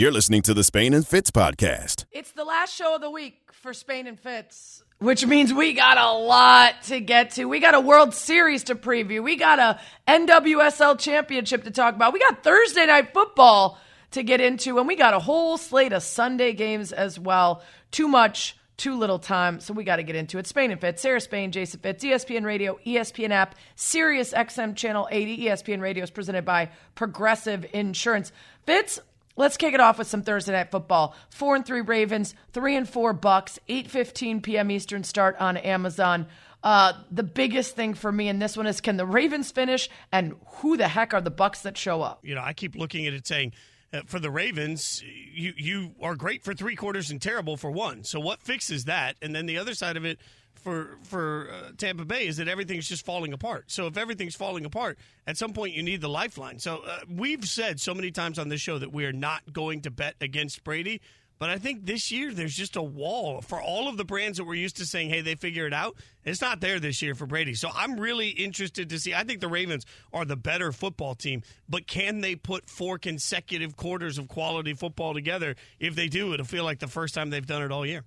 You're listening to the Spain and Fitz podcast. It's the last show of the week for Spain and Fitz, which means we got a lot to get to. We got a World Series to preview. We got a NWSL championship to talk about. We got Thursday night football to get into, and we got a whole slate of Sunday games as well. Too much, too little time, so we got to get into it. Spain and Fitz, Sarah Spain, Jason Fitz, ESPN Radio, ESPN app, Sirius XM Channel 80. ESPN Radio is presented by Progressive Insurance. Fitz, Let's kick it off with some Thursday night football. Four and three Ravens, three and four Bucks, eight fifteen p.m. Eastern start on Amazon. Uh, the biggest thing for me in this one is can the Ravens finish, and who the heck are the Bucks that show up? You know, I keep looking at it saying. Uh, for the Ravens, you you are great for three quarters and terrible for one. So what fixes that? And then the other side of it, for for uh, Tampa Bay is that everything's just falling apart. So if everything's falling apart, at some point you need the lifeline. So uh, we've said so many times on this show that we are not going to bet against Brady. But I think this year there's just a wall for all of the brands that we're used to saying, "Hey, they figure it out." It's not there this year for Brady. So I'm really interested to see. I think the Ravens are the better football team, but can they put four consecutive quarters of quality football together? If they do, it'll feel like the first time they've done it all year.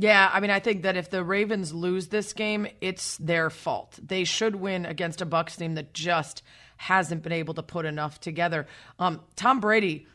Yeah, I mean, I think that if the Ravens lose this game, it's their fault. They should win against a Bucks team that just hasn't been able to put enough together. Um, Tom Brady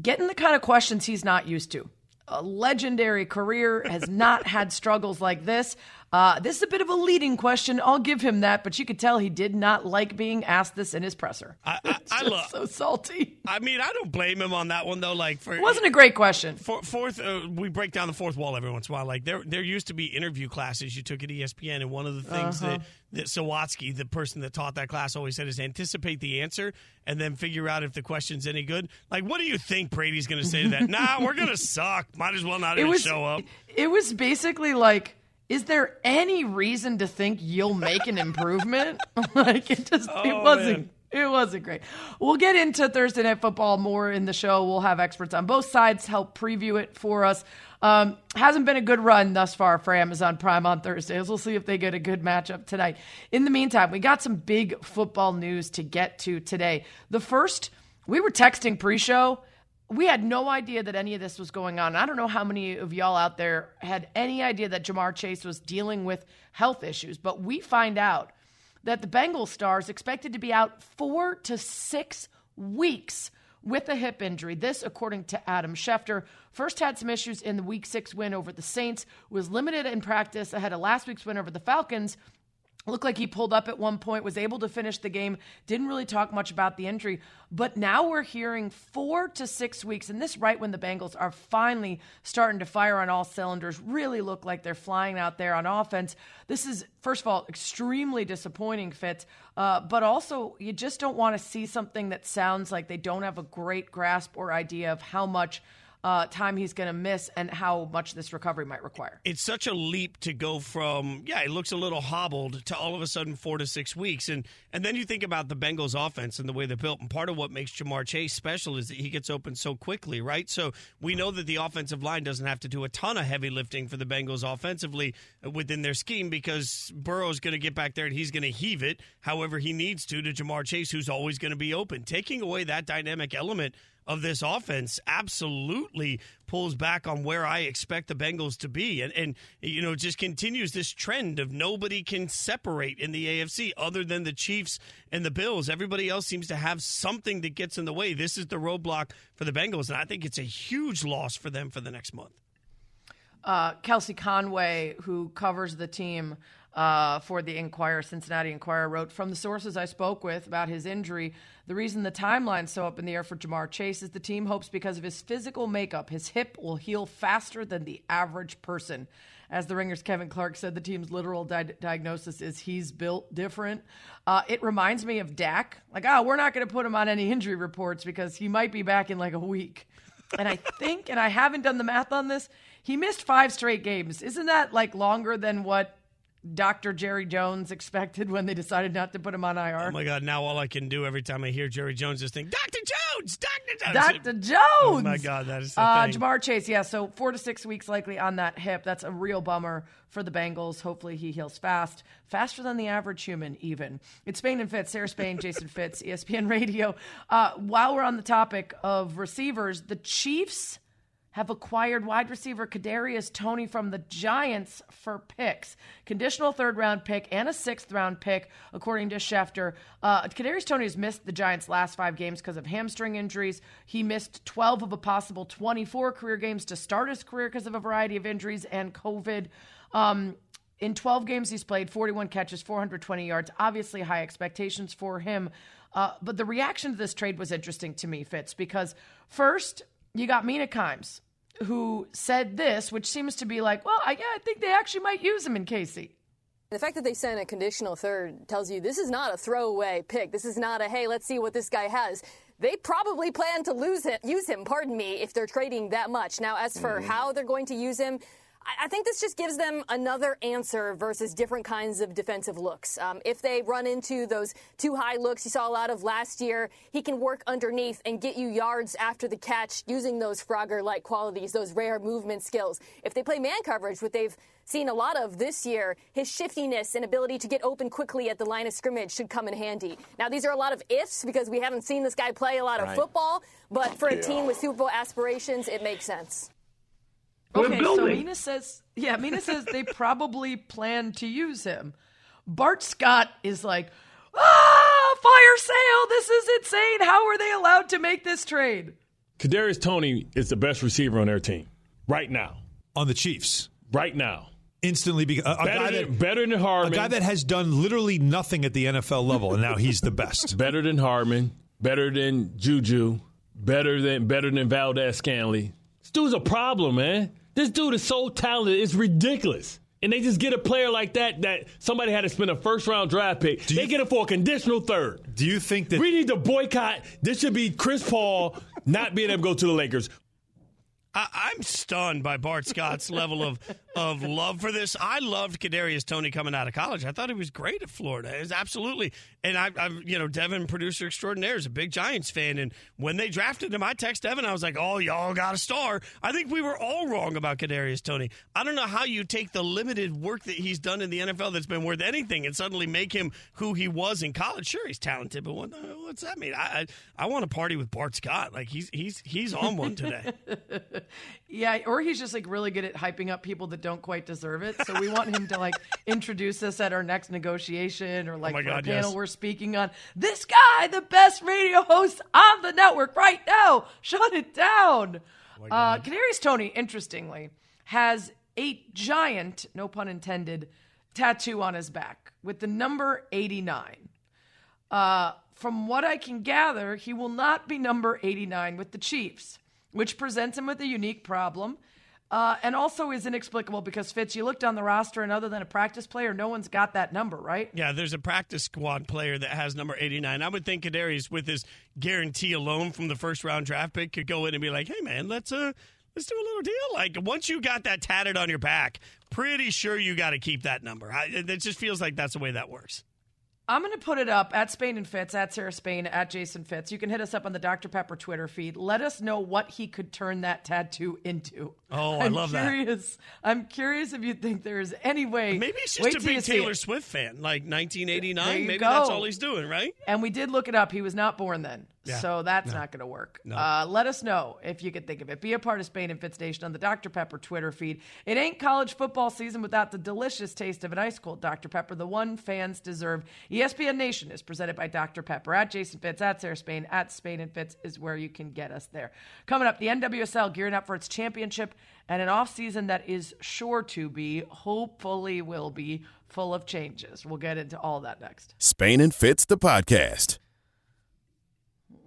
getting the kind of questions he's not used to. A legendary career has not had struggles like this. Uh, this is a bit of a leading question. I'll give him that, but you could tell he did not like being asked this in his presser. I, I, I love so salty. I mean, I don't blame him on that one though. Like, for it wasn't a great question. For, fourth, uh, we break down the fourth wall every once in a while. Like there, there used to be interview classes you took at ESPN, and one of the things uh-huh. that that Sawatsky, the person that taught that class, always said is anticipate the answer and then figure out if the question's any good. Like, what do you think Brady's going to say to that? nah, we're going to suck. Might as well not it even was, show up. It was basically like is there any reason to think you'll make an improvement? like it just oh, it wasn't man. it wasn't great. We'll get into Thursday night football more in the show. We'll have experts on both sides help preview it for us. Um, hasn't been a good run thus far for Amazon Prime on Thursdays. We'll see if they get a good matchup tonight. In the meantime, we got some big football news to get to today. The first, we were texting pre-show we had no idea that any of this was going on. I don't know how many of y'all out there had any idea that Ja'Marr Chase was dealing with health issues, but we find out that the Bengals star is expected to be out four to six weeks with a hip injury. This, according to Adam Schefter, first had some issues in the Week Six win over the Saints, was limited in practice ahead of last week's win over the Falcons, Looked like he pulled up at one point, was able to finish the game, didn't really talk much about the injury. But now we're hearing four to six weeks, and this right when the Bengals are finally starting to fire on all cylinders, really look like they're flying out there on offense. This is, first of all, extremely disappointing, Fitz, uh, but also you just don't want to see something that sounds like they don't have a great grasp or idea of how much uh, time he's going to miss and how much this recovery might require. It's such a leap to go from yeah, it looks a little hobbled to all of a sudden four to six weeks, and and then you think about the Bengals offense and the way they're built. And part of what makes Ja'Marr Chase special is that he gets open so quickly, right? So we know that the offensive line doesn't have to do a ton of heavy lifting for the Bengals offensively within their scheme because Burrow's going to get back there and he's going to heave it however he needs to to Ja'Marr Chase, who's always going to be open. Taking away that dynamic element of this offense absolutely pulls back on where I expect the Bengals to be. And, and, you know, just continues this trend of nobody can separate in the AFC other than the Chiefs and the Bills. Everybody else seems to have something that gets in the way. This is the roadblock for the Bengals, and I think it's a huge loss for them for the next month. Uh, Kelsey Conway, who covers the team, uh, for the Enquirer, Cincinnati Enquirer, wrote From the sources I spoke with about his injury, the reason the timeline's so up in the air for Ja'Marr Chase is the team hopes because of his physical makeup, his hip will heal faster than the average person. As the Ringers' Kevin Clark said, the team's literal di- diagnosis is he's built different. Uh, it reminds me of Dak. Like, oh, we're not going to put him on any injury reports because he might be back in like a week. And I think, and I haven't done the math on this, he missed five straight games. Isn't that like longer than what Dr. Jerry Jones expected when they decided not to put him on IR. Oh my God! Now all I can do every time I hear Jerry Jones is think, Doctor Jones, Doctor Jones, Doctor Jones. Oh my God, that is the uh, thing. Ja'Marr Chase. Yeah, so four to six weeks likely on that hip. That's a real bummer for the Bengals. Hopefully he heals fast, faster than the average human. Even it's Spain and Fitz, Sarah Spain, Jason Fitz, ESPN Radio. Uh, while we're on the topic of receivers, the Chiefs have acquired wide receiver Kadarius Toney from the Giants for picks, conditional third round pick and a sixth round pick, according to Schefter. Uh, Kadarius Toney has missed the Giants' last five games because of hamstring injuries. He missed 12 of a possible 24 career games to start his career because of a variety of injuries and COVID. Um, in 12 games, he's played 41 catches, 420 yards. Obviously, high expectations for him. Uh, but the reaction to this trade was interesting to me, Fitz, because first, you got Mina Kimes, who said this, which seems to be like, well, I, yeah, I think they actually might use him in KC. The fact that they sent a conditional third tells you this is not a throwaway pick. This is not a, hey, let's see what this guy has. They probably plan to lose him, use him, pardon me, if they're trading that much. Now, as for mm-hmm. how they're going to use him, I think this just gives them another answer versus different kinds of defensive looks. Um, if they run into those two high looks you saw a lot of last year, he can work underneath and get you yards after the catch using those Frogger like qualities, those rare movement skills. If they play man coverage, what they've seen a lot of this year, his shiftiness and ability to get open quickly at the line of scrimmage should come in handy. Now, these are a lot of ifs because we haven't seen this guy play a lot right. of football, but for a yeah. team with Super Bowl aspirations, it makes sense. Okay, so Mina says, yeah, Mina says they probably plan to use him. Bart Scott is like, ah, fire sale. This is insane. How are they allowed to make this trade? Kadarius Toney is the best receiver on their team right now. On the Chiefs, right now. Instantly, because a, a better guy than, that better than Hardman, a guy that has done literally nothing at the NFL level, and now he's the best. better than Hardman, better than Juju, better than better than Valdes-Scantling. This dude's a problem, man. This dude is so talented, it's ridiculous. And they just get a player like that that somebody had to spend a first round draft pick. Do they get it for a conditional third. Do you think that we need to boycott? This should be Chris Paul not being able to go to the Lakers. I, am stunned by Bart Scott's level of of love for this. I loved Kadarius Toney coming out of college. I thought he was great at Florida. It was absolutely, and I, I, you know, Devin, producer extraordinaire, is a big Giants fan. And when they drafted him, I text Devin. I was like, "Oh, y'all got a star." I think we were all wrong about Kadarius Toney. I don't know how you take the limited work that he's done in the NFL that's been worth anything and suddenly make him who he was in college. Sure, he's talented, but what, what's that mean? I, I, I want to party with Bart Scott. Like he's he's he's on one today. yeah, or he's just like really good at hyping up people that don't quite deserve it. So we want him to like introduce us at our next negotiation or like oh God, panel yes. we're speaking on. This guy, the best radio host on the network right now. Shut it down. Oh uh, Kadarius Toney, interestingly, has a giant, no pun intended, tattoo on his back with the number 89. Uh, from what I can gather, he will not be number 89 with the Chiefs which presents him with a unique problem. Uh, and also is inexplicable because Fitz, you look down the roster, and other than a practice player, no one's got that number, right? Yeah, there's a practice squad player that has number 89. I would think Kadarius, with his guarantee alone from the first round draft pick, could go in and be like, "Hey, man, let's uh, let's do a little deal." Like once you got that tatted on your back, pretty sure you got to keep that number. I, it just feels like that's the way that works. I'm going to put it up at Spain and Fitz, at Sarah Spain, at Jason Fitz. You can hit us up on the Dr. Pepper Twitter feed. Let us know what he could turn that tattoo into. Oh, I I'm love curious, that. I'm curious if you think there's any way. Maybe he's just a big Taylor Swift fan, like 1989. Maybe go. that's all he's doing, right? And we did look it up. He was not born then. Yeah. So that's no. not going to work. No. Uh, let us know if you could think of it. Be a part of Spain and Fitz Nation on the Dr. Pepper Twitter feed. It ain't college football season without the delicious taste of an ice cold Dr. Pepper, the one fans deserve. ESPN Nation is presented by Dr. Pepper. At Jason Fitz, at Sarah Spain, at Spain and Fitz is where you can get us there. Coming up, the NWSL gearing up for its championship and an offseason that is sure to be, hopefully will be, full of changes. We'll get into all that next. Spain and Fitz, the podcast.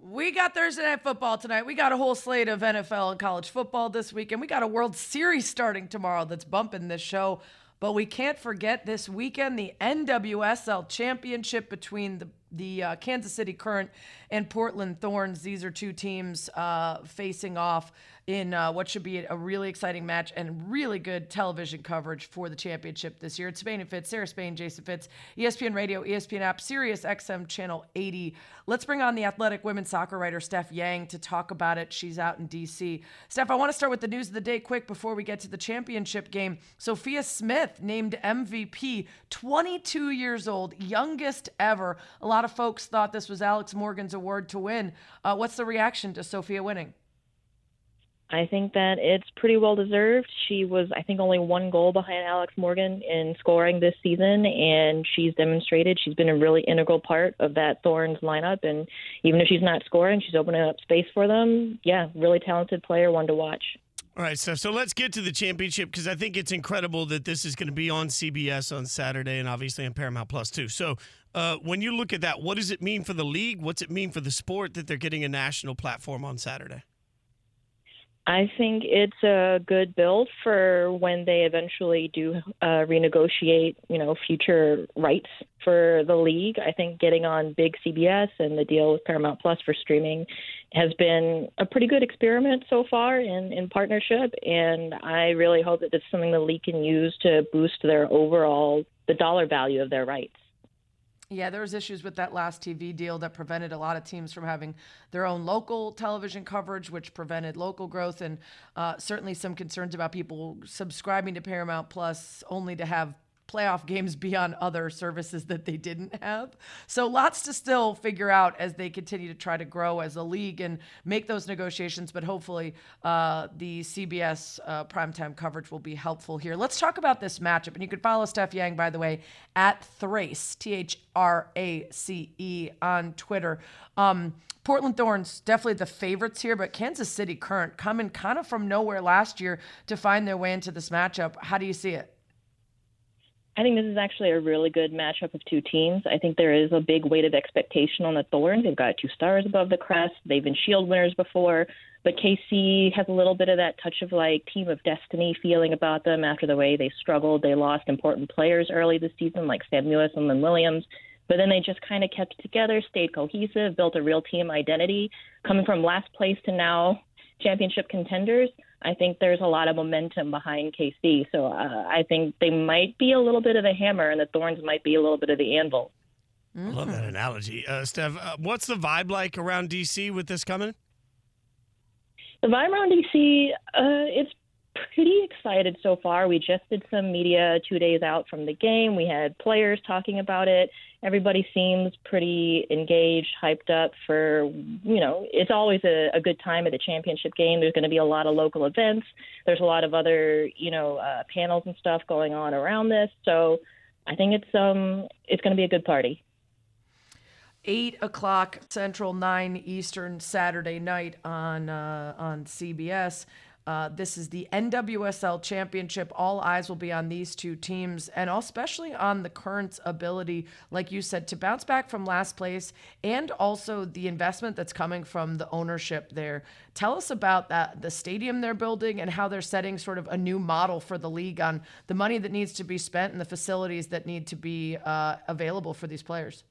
We got Thursday night football tonight. We got a whole slate of NFL and college football this weekend. We got a World Series starting tomorrow that's bumping this show. But we can't forget this weekend the NWSL championship between the the uh, Kansas City Current and Portland Thorns. These are two teams uh, facing off in uh, what should be a really exciting match and really good television coverage for the championship this year. It's Spain and Fitz, Sarah Spain, Jason Fitz, ESPN Radio, ESPN app, Sirius XM Channel 80. Let's bring on the athletic women's soccer writer Steph Yang to talk about it. She's out in D.C. Steph, I want to start with the news of the day quick before we get to the championship game. Sophia Smith named MVP, 22 years old, youngest ever. A lot of folks thought this was Alex Morgan's award to win. Uh, what's the reaction to Sophia winning? I think that it's pretty well deserved. She was, I think, only one goal behind Alex Morgan in scoring this season, and she's demonstrated she's been a really integral part of that Thorns lineup. And even if she's not scoring, she's opening up space for them. Yeah, really talented player, one to watch. All right, Steph. So let's get to the championship because I think it's incredible that this is going to be on CBS on Saturday and obviously on Paramount Plus too. So uh, when you look at that, what does it mean for the league? What's it mean for the sport that they're getting a national platform on Saturday? I think it's a good build for when they eventually do uh, renegotiate, you know, future rights for the league. I think getting on big CBS and the deal with Paramount Plus for streaming has been a pretty good experiment so far in, in partnership, and I really hope that it's something the league can use to boost their overall the dollar value of their rights. Yeah, there was issues with that last TV deal that prevented a lot of teams from having their own local television coverage, which prevented local growth, and uh, certainly some concerns about people subscribing to Paramount Plus only to have playoff games beyond other services that they didn't have. So lots to still figure out as they continue to try to grow as a league and make those negotiations. But hopefully, uh, the CBS uh, primetime coverage will be helpful here. Let's talk about this matchup. And you can follow Steph Yang, by the way, at Thrace, T H R A C E, on Twitter. Um, Portland Thorns definitely the favorites here, but Kansas City Current coming kind of from nowhere last year to find their way into this matchup. How do you see it? I think this is actually a really good matchup of two teams. I think there is a big weight of expectation on the Thorns. They've got two stars above the crest. They've been Shield winners before, but KC has a little bit of that touch of like team of destiny feeling about them after the way they struggled. They lost important players early this season, like Sam Mewis and Lynn Williams. But then they just kind of kept together, stayed cohesive, built a real team identity. Coming from last place to now championship contenders, I think there's a lot of momentum behind KC. So uh, I think they might be a little bit of a hammer, and the Thorns might be a little bit of the anvil. I love that analogy. Uh, Steph, uh, what's the vibe like around DC with this coming? The vibe around DC, uh, it's pretty excited so far. We just did some media two days out from the game. We had players talking about it. Everybody seems pretty engaged, hyped up for, you know, it's always a, a good time at the championship game. There's going to be a lot of local events. There's a lot of other, you know, uh, panels and stuff going on around this. So I think it's um it's going to be a good party. Eight o'clock Central, nine Eastern, Saturday night on uh, on CBS. Uh, this is the NWSL Championship. All eyes will be on these two teams, and especially on the Current's ability, like you said, to bounce back from last place, and also the investment that's coming from the ownership there. Tell us about that, the stadium they're building, and how they're setting sort of a new model for the league on the money that needs to be spent and the facilities that need to be uh, available for these players.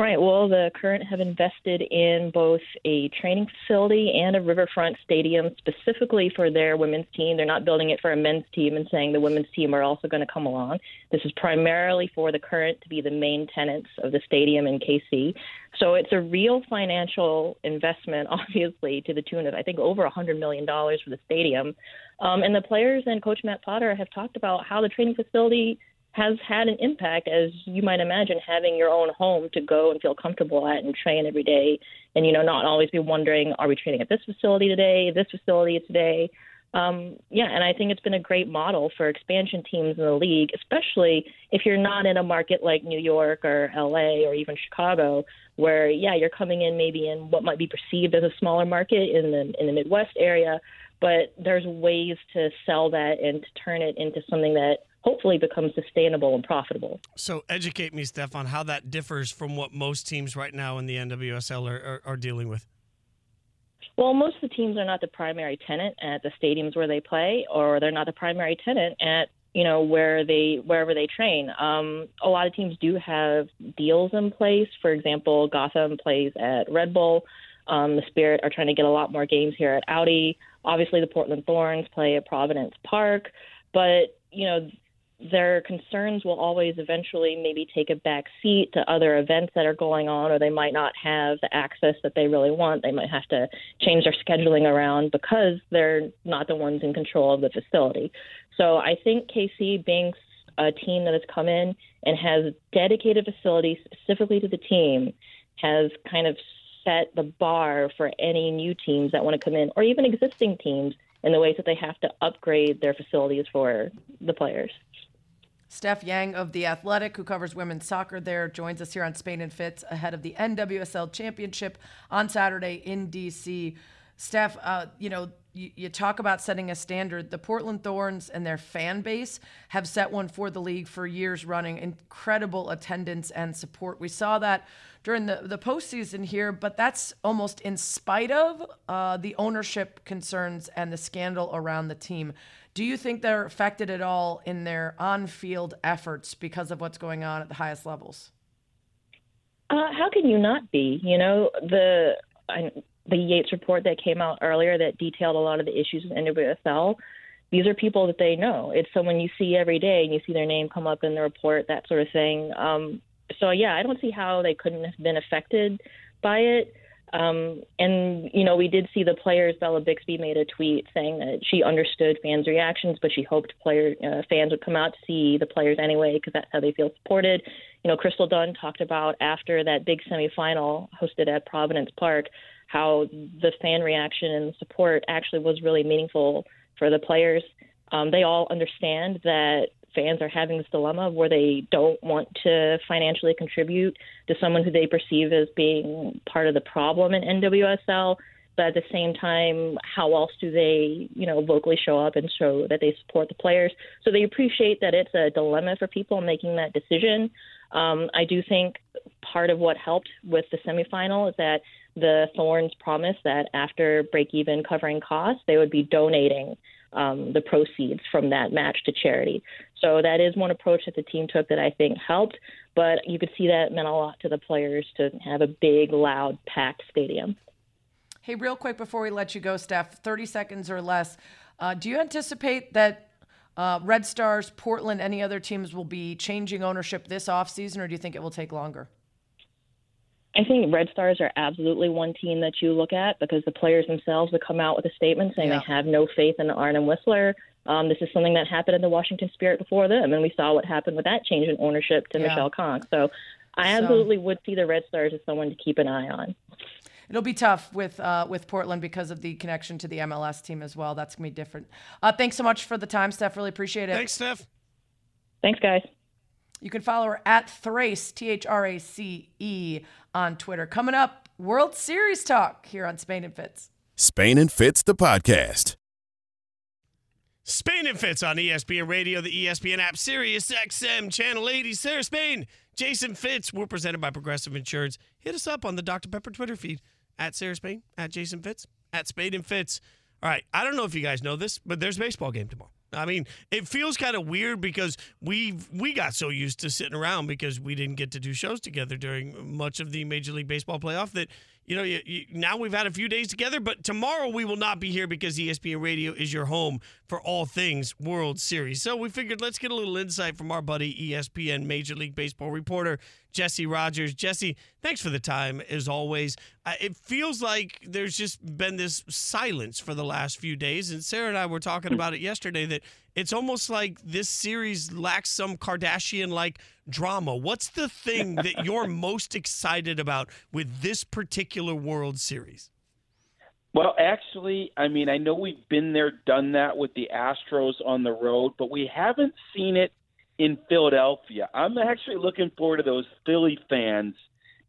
Right. Well, the Current have invested in both a training facility and a riverfront stadium specifically for their women's team. They're not building it for a men's team and saying the women's team are also going to come along. This is primarily for the Current to be the main tenants of the stadium in KC. So it's a real financial investment, obviously, to the tune of, I think, over $100 million for the stadium. Um, and the players and Coach Matt Potter have talked about how the training facility has had an impact, as you might imagine, having your own home to go and feel comfortable at and train every day, and you know not always be wondering, are we training at this facility today, this facility today? Um, yeah, and I think it's been a great model for expansion teams in the league, especially if you're not in a market like New York or LA or even Chicago, where yeah, you're coming in maybe in what might be perceived as a smaller market in the in the Midwest area, but there's ways to sell that and to turn it into something that hopefully become sustainable and profitable. So, educate me, Steph, on how that differs from what most teams right now in the NWSL are, are, are, dealing with. Well, most of the teams are not the primary tenant at the stadiums where they play, or they're not the primary tenant at you know where they wherever they train. Um, a lot of teams do have deals in place. For example, Gotham plays at Red Bull. Um, the Spirit are trying to get a lot more games here at Audi. Obviously, the Portland Thorns play at Providence Park, but you know their concerns will always eventually maybe take a back seat to other events that are going on, or they might not have the access that they really want. They might have to change their scheduling around because they're not the ones in control of the facility. So I think KC, being a team that has come in and has dedicated facilities specifically to the team, has kind of set the bar for any new teams that want to come in, or even existing teams, in the ways that they have to upgrade their facilities for the players. Steph Yang of The Athletic, who covers women's soccer there, joins us here on Spain and Fitz ahead of the NWSL Championship on Saturday in D.C. Steph, uh, you know, you, you, talk about setting a standard. The Portland Thorns and their fan base have set one for the league for years running. Incredible attendance and support. We saw that during the, the postseason here, but that's almost in spite of uh, the ownership concerns and the scandal around the team. Do you think they're affected at all in their on field efforts because of what's going on at the highest levels? Uh, how can you not be? You know, the I, the Yates report that came out earlier that detailed a lot of the issues with NWSL. These are people that they know. It's someone you see every day, and you see their name come up in the report, that sort of thing. Um, so yeah, I don't see how they couldn't have been affected by it. Um, and you know, we did see the players. Bella Bixby made a tweet saying that she understood fans' reactions, but she hoped player uh, fans would come out to see the players anyway because that's how they feel supported. You know, Crystal Dunn talked about after that big semifinal hosted at Providence Park how the fan reaction and support actually was really meaningful for the players. Um, they all understand that fans are having this dilemma where they don't want to financially contribute to someone who they perceive as being part of the problem in NWSL. But at the same time, how else do they, you know, vocally show up and show that they support the players? So they appreciate that it's a dilemma for people making that decision. Um, I do think part of what helped with the semifinal is that the Thorns promised that after break even covering costs, they would be donating um, the proceeds from that match to charity. So that is one approach that the team took that I think helped. But you could see that meant a lot to the players to have a big, loud, packed stadium. Hey, real quick before we let you go, Steph, 30 seconds or less. Uh, do you anticipate that uh, Red Stars, Portland, any other teams will be changing ownership this offseason, or do you think it will take longer? I think Red Stars are absolutely one team that you look at because the players themselves would come out with a statement saying yeah. they have no faith in Arnim Whisler. Um, this is something that happened in the Washington Spirit before them, and we saw what happened with that change in ownership to yeah. Michele Kang. So I absolutely so, would see the Red Stars as someone to keep an eye on. It'll be tough with uh, with Portland because of the connection to the MLS team as well. That's gonna be different. Uh, thanks so much for the time, Steph. Really appreciate it. Thanks, Steph. Thanks, guys. You can follow her at Thrace, T H R A C E, on Twitter. Coming up, World Series talk here on Spain and Fitz. Spain and Fitz, the podcast. Spain and Fitz on ESPN Radio, the ESPN app, Sirius XM, Channel 80. Sarah Spain, Jason Fitz. We're presented by Progressive Insurance. Hit us up on the Dr. Pepper Twitter feed at Sarah Spain, at Jason Fitz, at Spain and Fitz. All right, I don't know if you guys know this, but there's a baseball game tomorrow. I mean, it feels kind of weird because we we got so used to sitting around because we didn't get to do shows together during much of the Major League Baseball playoff that you know, you, you, now we've had a few days together, but tomorrow we will not be here because ESPN Radio is your home for all things World Series. So we figured let's get a little insight from our buddy ESPN Major League Baseball reporter Jesse Rogers. Jesse, thanks for the time as always. Uh, it feels like there's just been this silence for the last few days, and Sarah and I were talking about it yesterday that it's almost like this series lacks some Kardashian like drama. What's the thing that you're most excited about with this particular World Series? Well, actually, I mean, I know we've been there, done that with the Astros on the road, but we haven't seen it in Philadelphia. I'm actually looking forward to those Philly fans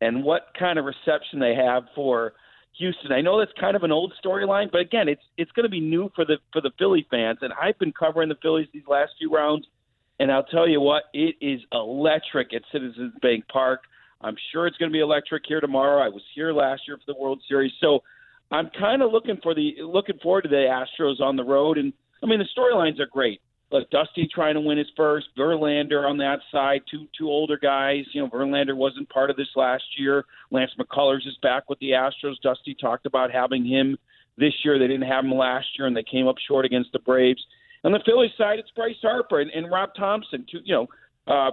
and what kind of reception they have for Houston. I know that's kind of an old storyline, but again, it's it's going to be new for the for the Philly fans. And I've been covering the Phillies these last few rounds, and I'll tell you what, it is electric at Citizens Bank Park. I'm sure it's going to be electric here tomorrow. I was here last year for the World Series, so I'm kind of looking for the looking forward to the Astros on the road. And I mean, the storylines are great. Look, Dusty trying to win his first, Verlander on that side, two two older guys. You know, Verlander wasn't part of this last year. Lance McCullers is back with the Astros. Dusty talked about having him this year. They didn't have him last year, and they came up short against the Braves. On the Phillies side, it's Bryce Harper and, and Rob Thomson. Two, you know, uh,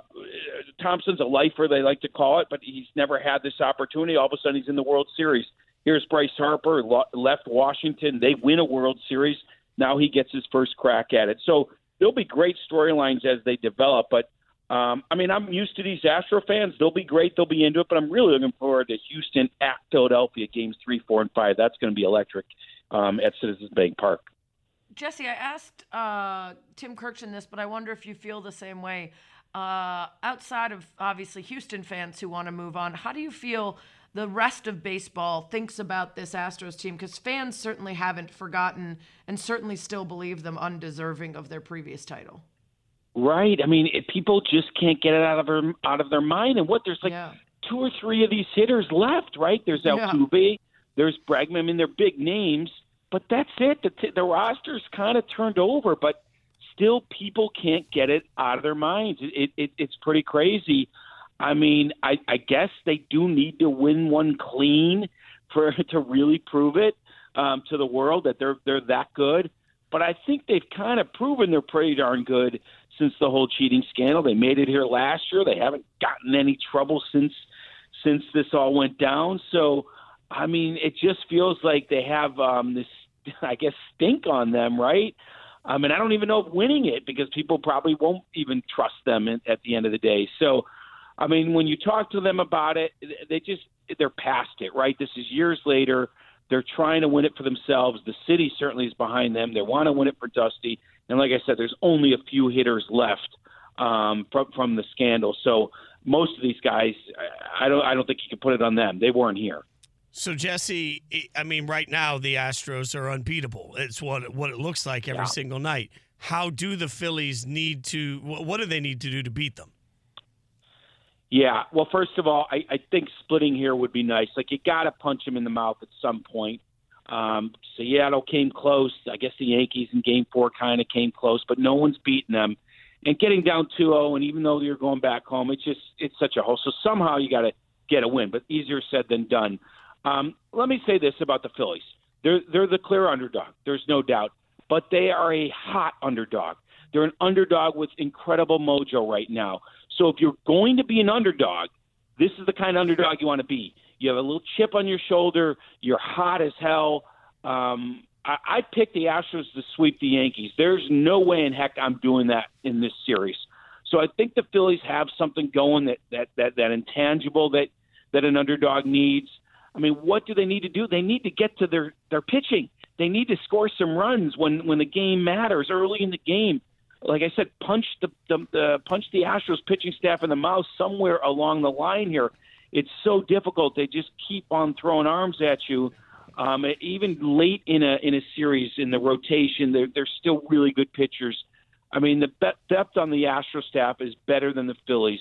Thomson's a lifer, they like to call it, but he's never had this opportunity. All of a sudden, he's in the World Series. Here's Bryce Harper, left Washington. They win a World Series. Now he gets his first crack at it. So there'll be great storylines as they develop. But um, I mean, I'm used to these Astro fans. They'll be great. They'll be into it. But I'm really looking forward to Houston at Philadelphia games three, four, and five. That's going to be electric um, at Citizens Bank Park. Jesse, I asked uh, Tim Kurkjian this, but I wonder if you feel the same way. Uh, outside of obviously Houston fans who want to move on, how do you feel the rest of baseball thinks about this Astros team? Because fans certainly haven't forgotten and certainly still believe them undeserving of their previous title. Right. I mean, it, people just can't get it out of their out of their mind. And what there's like yeah. two or three of these hitters left. Right. There's Altuve. Yeah. There's Bregman. I mean, they're big names, but that's it. The, t- the roster's kind of turned over, but still people can't get it out of their minds. It, it, it's pretty crazy. I mean, I, I guess they do need to win one clean for to really prove it um, to the world that they're they're that good. But I think they've kind of proven they're pretty darn good since the whole cheating scandal. They made it here last year. They haven't gotten any trouble since since this all went down. So, I mean, it just feels like they have um, this, I guess, stink on them, right? Um, and I don't even know if winning it because people probably won't even trust them at the end of the day. So, I mean, when you talk to them about it, they just they're past it, right? This is years later. They're trying to win it for themselves. The city certainly is behind them. They want to win it for Dusty. And like I said, there's only a few hitters left um, from from the scandal. So most of these guys, I don't I don't think you can put it on them. They weren't here. So Jesse, I mean, right now the Astros are unbeatable. It's what what it looks like every yeah. single night. How do the Phillies need to? What do they need to do to beat them? Yeah, well, first of all, I, I think splitting here would be nice. Like you got to punch him in the mouth at some point. Um, Seattle came close. I guess the Yankees in Game Four kind of came close, but no one's beaten them. And getting down 2-0, and even though you're going back home, it's just it's such a hole. So somehow you got to get a win, but easier said than done. Um, let me say this about the Phillies: they're they're the clear underdog. There's no doubt, but they are a hot underdog. They're an underdog with incredible mojo right now. So if you're going to be an underdog, this is the kind of underdog you want to be. You have a little chip on your shoulder. You're hot as hell. Um, I, I picked the Astros to sweep the Yankees. There's no way in heck I'm doing that in this series. So I think the Phillies have something going that that that, that intangible that that an underdog needs. I mean, what do they need to do? They need to get to their their pitching. They need to score some runs when when the game matters early in the game. Like I said, punch the, the, the punch the Astros pitching staff in the mouth somewhere along the line here. It's so difficult. They just keep on throwing arms at you. Um, even late in a in a series in the rotation, they're they're still really good pitchers. I mean, the depth on the Astro staff is better than the Phillies.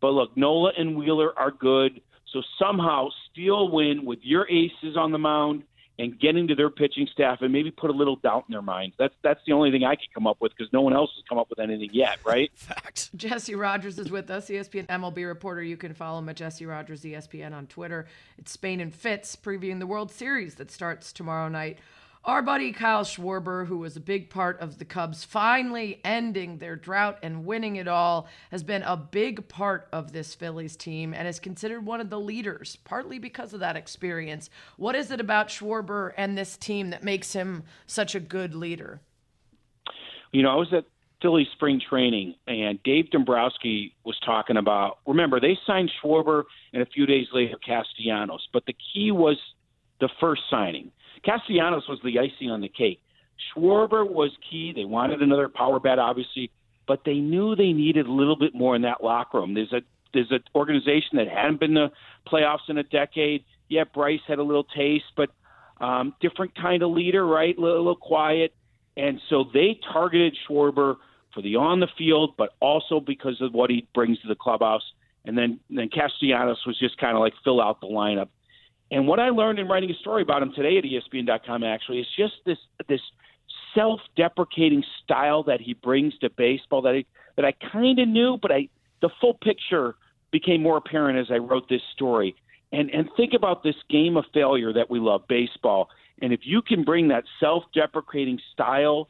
But look, Nola and Wheeler are good. So somehow steal win with your aces on the mound and getting to their pitching staff and maybe put a little doubt in their minds. That's that's the only thing I can come up with because no one else has come up with anything yet, right? Facts. Jesse Rogers is with us, ESPN MLB reporter. You can follow him at Jesse Rogers ESPN on Twitter. It's Spain and Fitz previewing the World Series that starts tomorrow night. Our buddy Kyle Schwarber, who was a big part of the Cubs finally ending their drought and winning it all, has been a big part of this Phillies team and is considered one of the leaders, partly because of that experience. What is it about Schwarber and this team that makes him such a good leader? You know, I was at Philly spring training, and Dave Dombrowski was talking about. Remember, they signed Schwarber, and a few days later Castellanos. But the key was the first signing. Castellanos was the icing on the cake. Schwarber was key. They wanted another power bat, obviously, but they knew they needed a little bit more in that locker room. There's a there's an organization that hadn't been the playoffs in a decade. Yeah, Bryce had a little taste, but um, different kind of leader, right? A little, a little quiet, and so they targeted Schwarber for the on the field, but also because of what he brings to the clubhouse. And then then Castellanos was just kind of like fill out the lineup. And what I learned in writing a story about him today at ESPN.com actually is just this this self-deprecating style that he brings to baseball that I that I kind of knew, but I the full picture became more apparent as I wrote this story. And and think about this game of failure that we love, baseball. And if you can bring that self-deprecating style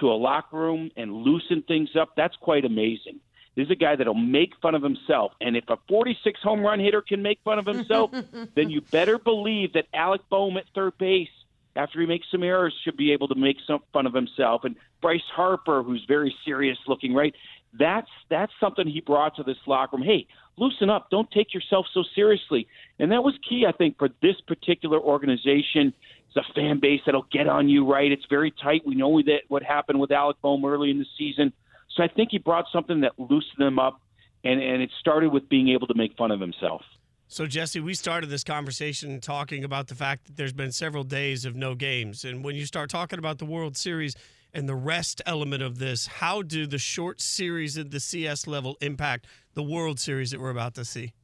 to a locker room and loosen things up, that's quite amazing. This is a guy that'll make fun of himself. And if a 46 home run hitter can make fun of himself, then you better believe that Alec Bohm at third base, after he makes some errors, should be able to make some fun of himself. And Bryce Harper, who's very serious looking, right? That's that's something he brought to this locker room. Hey, loosen up. Don't take yourself so seriously. And that was key, I think, for this particular organization. It's a fan base that'll get on you, right? It's very tight. We know that what happened with Alec Bohm early in the season. So I think he brought something that loosened them up, and, and it started with being able to make fun of himself. So, Jesse, we started this conversation talking about the fact that there's been several days of no games. And when you start talking about the World Series and the rest element of this, how do the short series at the CS level impact the World Series that we're about to see?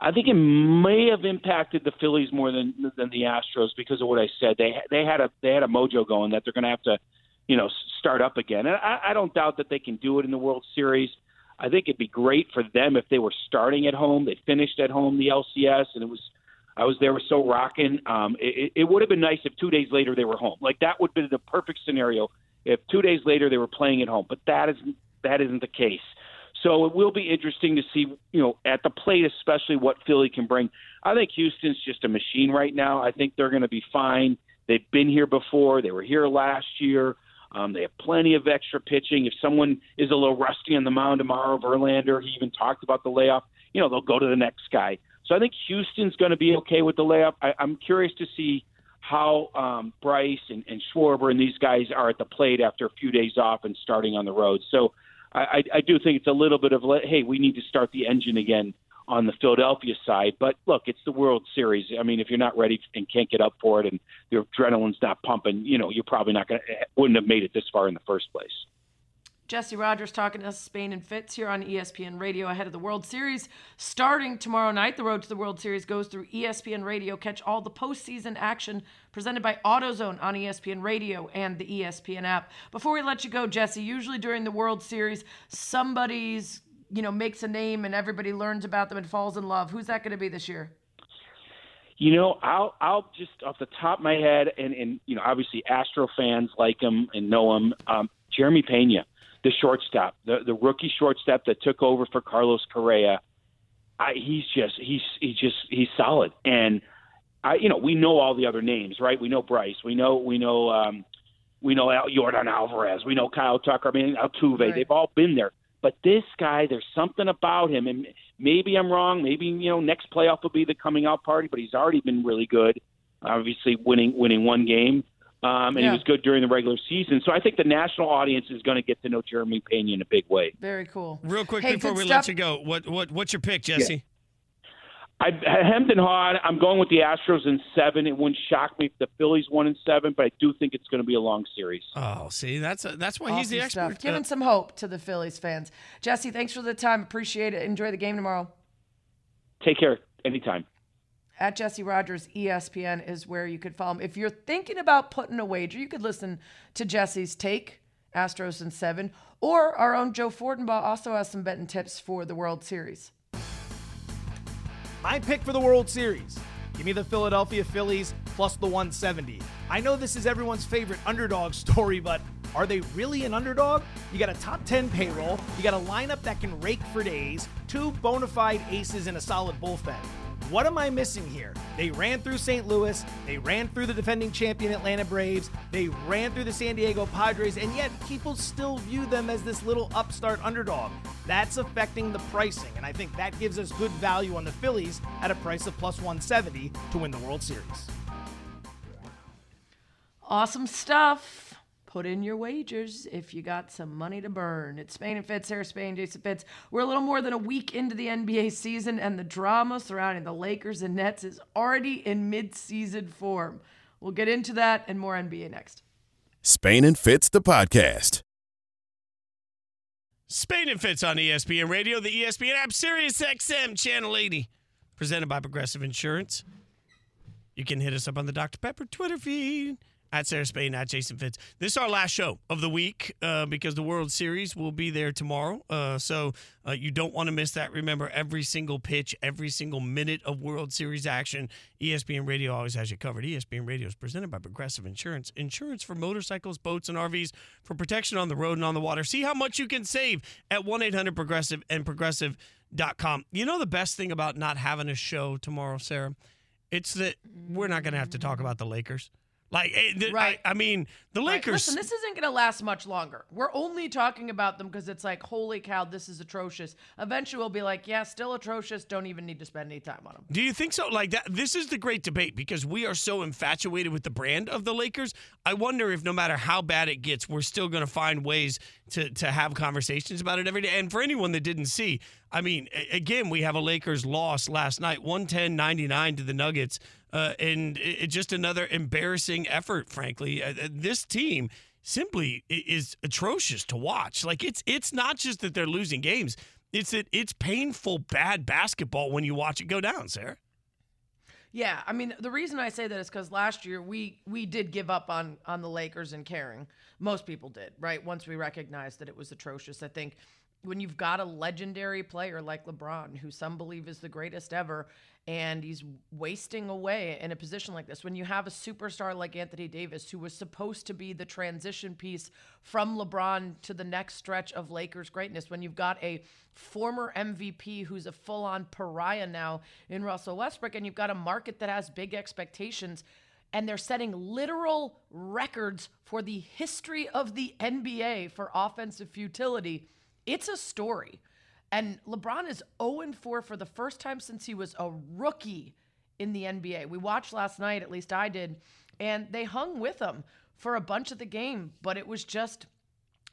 I think it may have impacted the Phillies more than than the Astros because of what I said. They they had a they had a mojo going that they're going to have to, you know, start up again. And I, I don't doubt that they can do it in the World Series. I think it'd be great for them if they were starting at home. They finished at home the LCS, and it was I was there was so rocking. Um, it, it would have been nice if two days later they were home. Like that would been the perfect scenario if two days later they were playing at home. But that isn't that isn't the case. So it will be interesting to see, you know, at the plate, especially what Philly can bring. I think Houston's just a machine right now. I think they're going to be fine. They've been here before. They were here last year. Um, they have plenty of extra pitching. If someone is a little rusty on the mound tomorrow, Verlander, he even talked about the layoff. You know, they'll go to the next guy. So I think Houston's going to be okay with the layoff. I, I'm curious to see how um, Bryce and, and Schwarber and these guys are at the plate after a few days off and starting on the road. So I, I do think it's a little bit of hey, we need to start the engine again on the Philadelphia side. But look, it's the World Series. I mean, if you're not ready and can't get up for it, and your adrenaline's not pumping, you know, you're probably not going to wouldn't have made it this far in the first place. Jesse Rogers talking to us, Spain and Fitz here on ESPN Radio ahead of the World Series. Starting tomorrow night, the road to the World Series goes through ESPN Radio. Catch all the postseason action presented by AutoZone on ESPN Radio and the ESPN app. Before we let you go, Jesse, usually during the World Series, somebody's you know makes a name and everybody learns about them and falls in love. Who's that going to be this year? You know, I'll I'll just off the top of my head, and and you know, obviously Astro fans like him and know him. Um, Jeremy Pena the shortstop, the the rookie shortstop that took over for Carlos Correa. I, he's just he's he's just he's solid, and I you know we know all the other names, right? We know Bryce, we know we know um, we know Al, Yordan Alvarez, we know Kyle Tucker, I mean Altuve. Right. They've all been there, but this guy, there's something about him, and maybe I'm wrong. Maybe you know next playoff will be the coming out party, but he's already been really good. Obviously, winning winning one game um, and yeah. he was good during the regular season. So I think the national audience is going to get to know Jeremy Pena in a big way. Very cool. Real quick hey, before we stuff. let you go, what what what's your pick, Jesse? Yeah. I hemmed and hawed. I'm going with the Astros in seven. It wouldn't shock me if the Phillies won in seven, but I do think it's going to be a long series. Oh, see, that's a, that's why awesome he's the expert. Stuff. Giving some hope to the Phillies fans. Jesse, thanks for the time. Appreciate it. Enjoy the game tomorrow. Take care. Anytime at Jesse Rogers ESPN is where you could follow him. If you're thinking about putting a wager, you could listen to Jesse's take, Astros in seven, or our own Joe Fortenbaugh also has some betting tips for the World Series. My pick for the World Series. Give me the Philadelphia Phillies plus the 170. I know this is everyone's favorite underdog story, but are they really an underdog? You got a top 10 payroll, you got a lineup that can rake for days, two bona fide aces, and a solid bullpen. What am I missing here? They ran through St. Louis, they ran through the defending champion Atlanta Braves, they ran through the San Diego Padres, and yet people still view them as this little upstart underdog. That's affecting the pricing, and I think that gives us good value on the Phillies at a price of plus 170 to win the World Series. Awesome stuff put in your wagers if you got some money to burn. It's Spain and Fitz, Sarah Spain, Jason Fitz. We're a little more than a week into the NBA season, and the drama surrounding the Lakers and Nets is already in mid-season form. We'll get into that and more NBA next. Spain and Fitz, the podcast. Spain and Fitz on ESPN Radio, the ESPN app, Sirius XM, Channel 80, presented by Progressive Insurance. You can hit us up on the Dr. Pepper Twitter feed at Sarah Spain, at Jason Fitz. This is our last show of the week uh, because the World Series will be there tomorrow. Uh, so uh, you don't want to miss that. Remember, every single pitch, every single minute of World Series action, ESPN Radio always has you covered. ESPN Radio is presented by Progressive Insurance. Insurance for motorcycles, boats, and RVs for protection on the road and on the water. See how much you can save at 1 800 Progressive and Progressive.com. You know the best thing about not having a show tomorrow, Sarah? It's that we're not going to have to talk about the Lakers. Like, eh, Right. I, I mean, the Right, Lakers. Listen, this isn't going to last much longer. We're only talking about them because it's like, holy cow, this is atrocious. Eventually, we'll be like, yeah, still atrocious. Don't even need to spend any time on them. Do you think so? Like that this is the great debate because we are so infatuated with the brand of the Lakers. I wonder if no matter how bad it gets, we're still going to find ways to to have conversations about it every day. And for anyone that didn't see, I mean, again, we have a Lakers loss last night, 110-99 to the Nuggets. Uh, and it, just another embarrassing effort, frankly. Uh, uh, this team simply is atrocious to watch. Like it's it's not just that they're losing games; it's that it's painful, bad basketball when you watch it go down, Sarah. Yeah, I mean the reason I say that is because last year we we did give up on on the Lakers and caring. Most people did, right? Once we recognized that it was atrocious. I think when you've got a legendary player like LeBron, who some believe is the greatest ever, and he's wasting away in a position like this, when you have a superstar like Anthony Davis, who was supposed to be the transition piece from LeBron to the next stretch of Lakers greatness, when you've got a former MVP who's a full on pariah now in Russell Westbrook, and you've got a market that has big expectations and they're setting literal records for the history of the NBA for offensive futility. It's a story. And LeBron is 0 4 for the first time since he was a rookie in the NBA. We watched last night, at least I did, and they hung with him for a bunch of the game, but it was just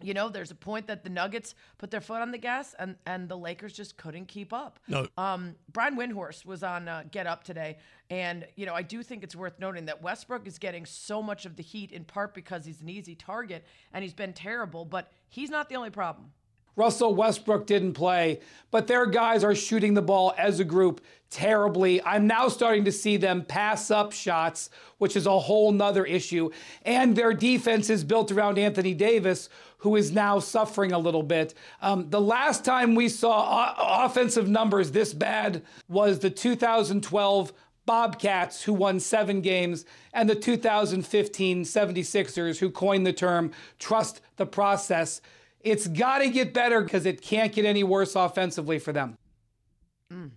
you know, there's a point that the Nuggets put their foot on the gas and, and the Lakers just couldn't keep up. No. Um, Brian Windhorst was on uh, Get Up today. And, you know, I do think it's worth noting that Westbrook is getting so much of the heat in part because he's an easy target and he's been terrible, but he's not the only problem. Russell Westbrook didn't play, but their guys are shooting the ball as a group terribly. I'm now starting to see them pass up shots, which is a whole nother issue. And their defense is built around Anthony Davis, who is now suffering a little bit. Um, the last time we saw o- offensive numbers this bad was the 2012 Bobcats, who won seven games, and the 2015 76ers, who coined the term trust the process. It's got to get better because it can't get any worse offensively for them.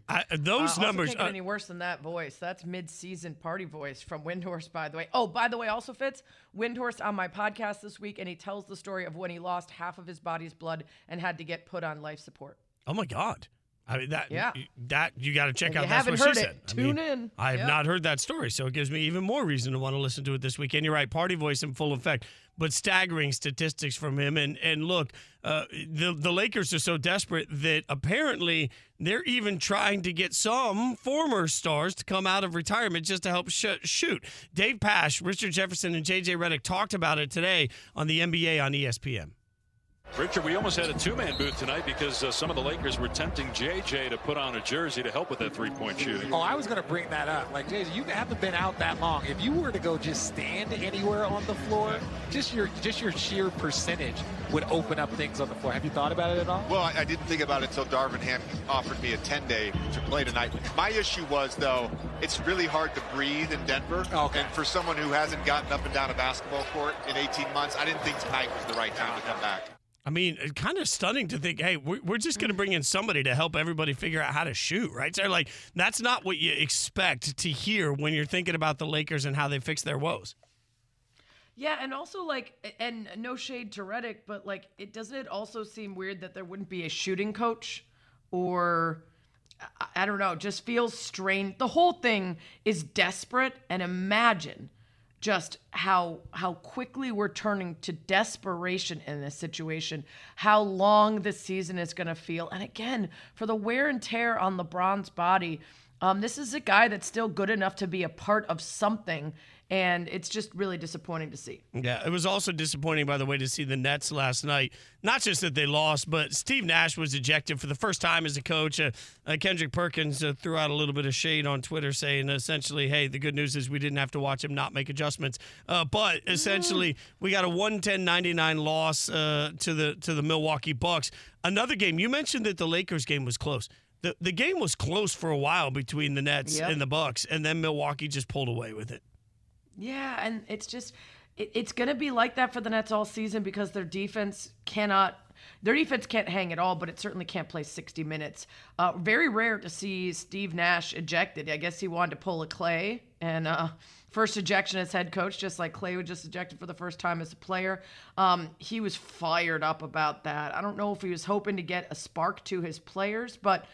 I, those Uh, numbers. Also can't get uh, any worse than that voice. That's mid-season party voice from Windhorst, by the way. Oh, by the way, also fits Windhorst on my podcast this week, and he tells the story of when he lost half of his body's blood and had to get put on life support. oh my God. I mean that. Yeah. That you got to check If out. you That's haven't what heard she it, said. I tune mean, in. I have Yeah. not heard that story, so it gives me even more reason to want to listen to it this weekend. You're right, party voice in full effect, but staggering statistics from him. And and look, uh, the the Lakers are so desperate that apparently they're even trying to get some former stars to come out of retirement just to help sh- shoot. Dave Pasch, Richard Jefferson, and JJ Redick talked about it today on the NBA on ESPN. Richard, we almost had a two-man booth tonight because uh, some of the Lakers were tempting JJ to put on a jersey to help with that three-point shooting. Oh, I was going to bring that up. Like, Jason, you haven't been out that long. If you were to go just stand anywhere on the floor, just your just your sheer percentage would open up things on the floor. Have you thought about it at all? Well, I I didn't think about it until Darvin Ham offered me a 10-day to play tonight. My issue was, though, it's really hard to breathe in Denver. Okay. And for someone who hasn't gotten up and down a basketball court in 18 months, I didn't think tonight was the right time to come back. I mean, kind of stunning to think, hey, we're, just going to bring in somebody to help everybody figure out how to shoot, right? So, like, that's not what you expect to hear when you're thinking about the Lakers and how they fix their woes. Yeah, and also like, and no shade to Redick, but like, it doesn't it also seem weird that there wouldn't be a shooting coach, or I, I don't know, just feels strange. The whole thing is desperate, and imagine just how how quickly we're turning to desperation in this situation. How long this season is going to feel, and again, for the wear and tear on LeBron's body. Um, this is a guy that's still good enough to be a part of something and it's just really disappointing to see. Yeah, it was also disappointing, by the way, to see the Nets last night. Not just that they lost, but Steve Nash was ejected for the first time as a coach. Uh, uh, Kendrick Perkins uh, threw out a little bit of shade on Twitter, saying essentially, "Hey, the good news is we didn't have to watch him not make adjustments." Uh, but essentially, we got a 110-99 loss uh, to the to the Milwaukee Bucks. Another game. You mentioned that the Lakers game was close. The, the game was close for a while between the Nets Yep. and the Bucks, and then Milwaukee just pulled away with it. Yeah, and it's just it, it's going to be like that for the Nets all season because their defense cannot their defense can't hang at all, but it certainly can't play 60 minutes. Uh, very rare to see Steve Nash ejected. I guess he wanted to pull a Clay and uh, first ejection as head coach, just like Clay was just ejected for the first time as a player. Um, he was fired up about that. I don't know if he was hoping to get a spark to his players, but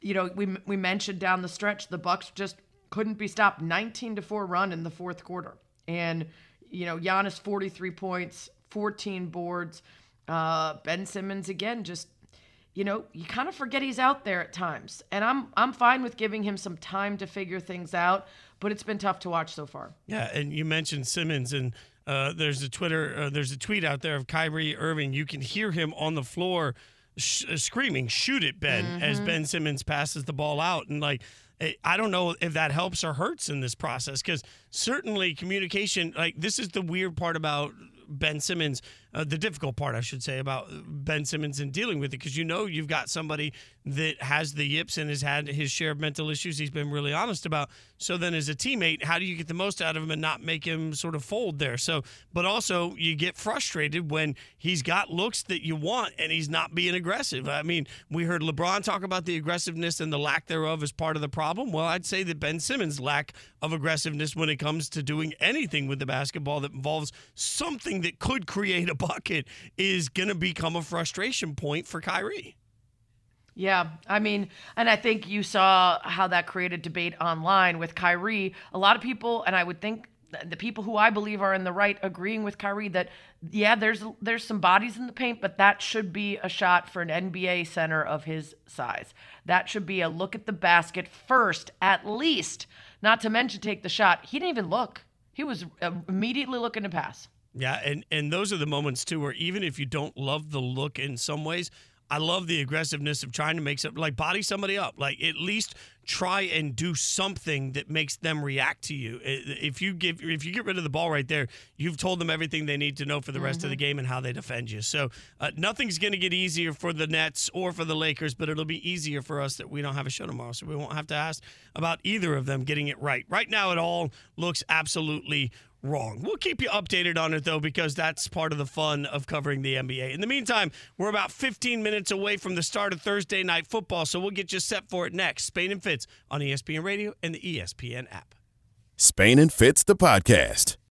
you know, we we mentioned down the stretch the Bucks just couldn't be stopped. 19 to 4 run in the fourth quarter. And you know, Giannis 43 points, 14 boards. Uh, ben Simmons again just you know, you kind of forget he's out there at times. And I'm I'm fine with giving him some time to figure things out, but it's been tough to watch so far. Yeah, and you mentioned Simmons, and uh, there's a Twitter, uh, there's a tweet out there of Kyrie Irving. You can hear him on the floor sh- screaming, "Shoot it, Ben!" as Mhm. Ben Simmons passes the ball out, and like. I don't know if that helps or hurts in this process because certainly communication, like this is the weird part about Ben Simmons, uh, the difficult part, I should say, about Ben Simmons and dealing with it because you know you've got somebody that has the yips and has had his share of mental issues he's been really honest about. So then, as a teammate, how do you get the most out of him and not make him sort of fold there? So, but also you get frustrated when he's got looks that you want and he's not being aggressive. I mean, we heard LeBron talk about the aggressiveness and the lack thereof as part of the problem. Well, I'd say that Ben Simmons' lack of aggressiveness when it comes to doing anything with the basketball that involves something that could create a bucket is going to become a frustration point for Kyrie. Yeah, I mean, and I think you saw how that created debate online with Kyrie. A lot of people, and I would think the people who I believe are in the right agreeing with Kyrie that yeah, there's there's some bodies in the paint, but that should be a shot for an NBA center of his size. That should be a look at the basket first, at least. Not to mention take the shot. He didn't even look. He was uh, immediately looking to pass. Yeah, and and those are the moments too where even if you don't love the look in some ways, I love the aggressiveness of trying to make some like body somebody up. Like at least try and do something that makes them react to you. If you give if you get rid of the ball right there, you've told them everything they need to know for the rest of the game and how they defend you. So uh, nothing's going to get easier for the Nets or for the Lakers, but it'll be easier for us that we don't have a show tomorrow, so we won't have to ask about either of them getting it right. Right now, it all looks absolutely wrong. We'll keep you updated on it though, because that's part of the fun of covering the NBA. In the meantime, we're about 15 minutes away from the start of Thursday night football, so we'll get you set for it next. Spain and Fitz on ESPN Radio and the ESPN app. Spain and Fitz, the podcast.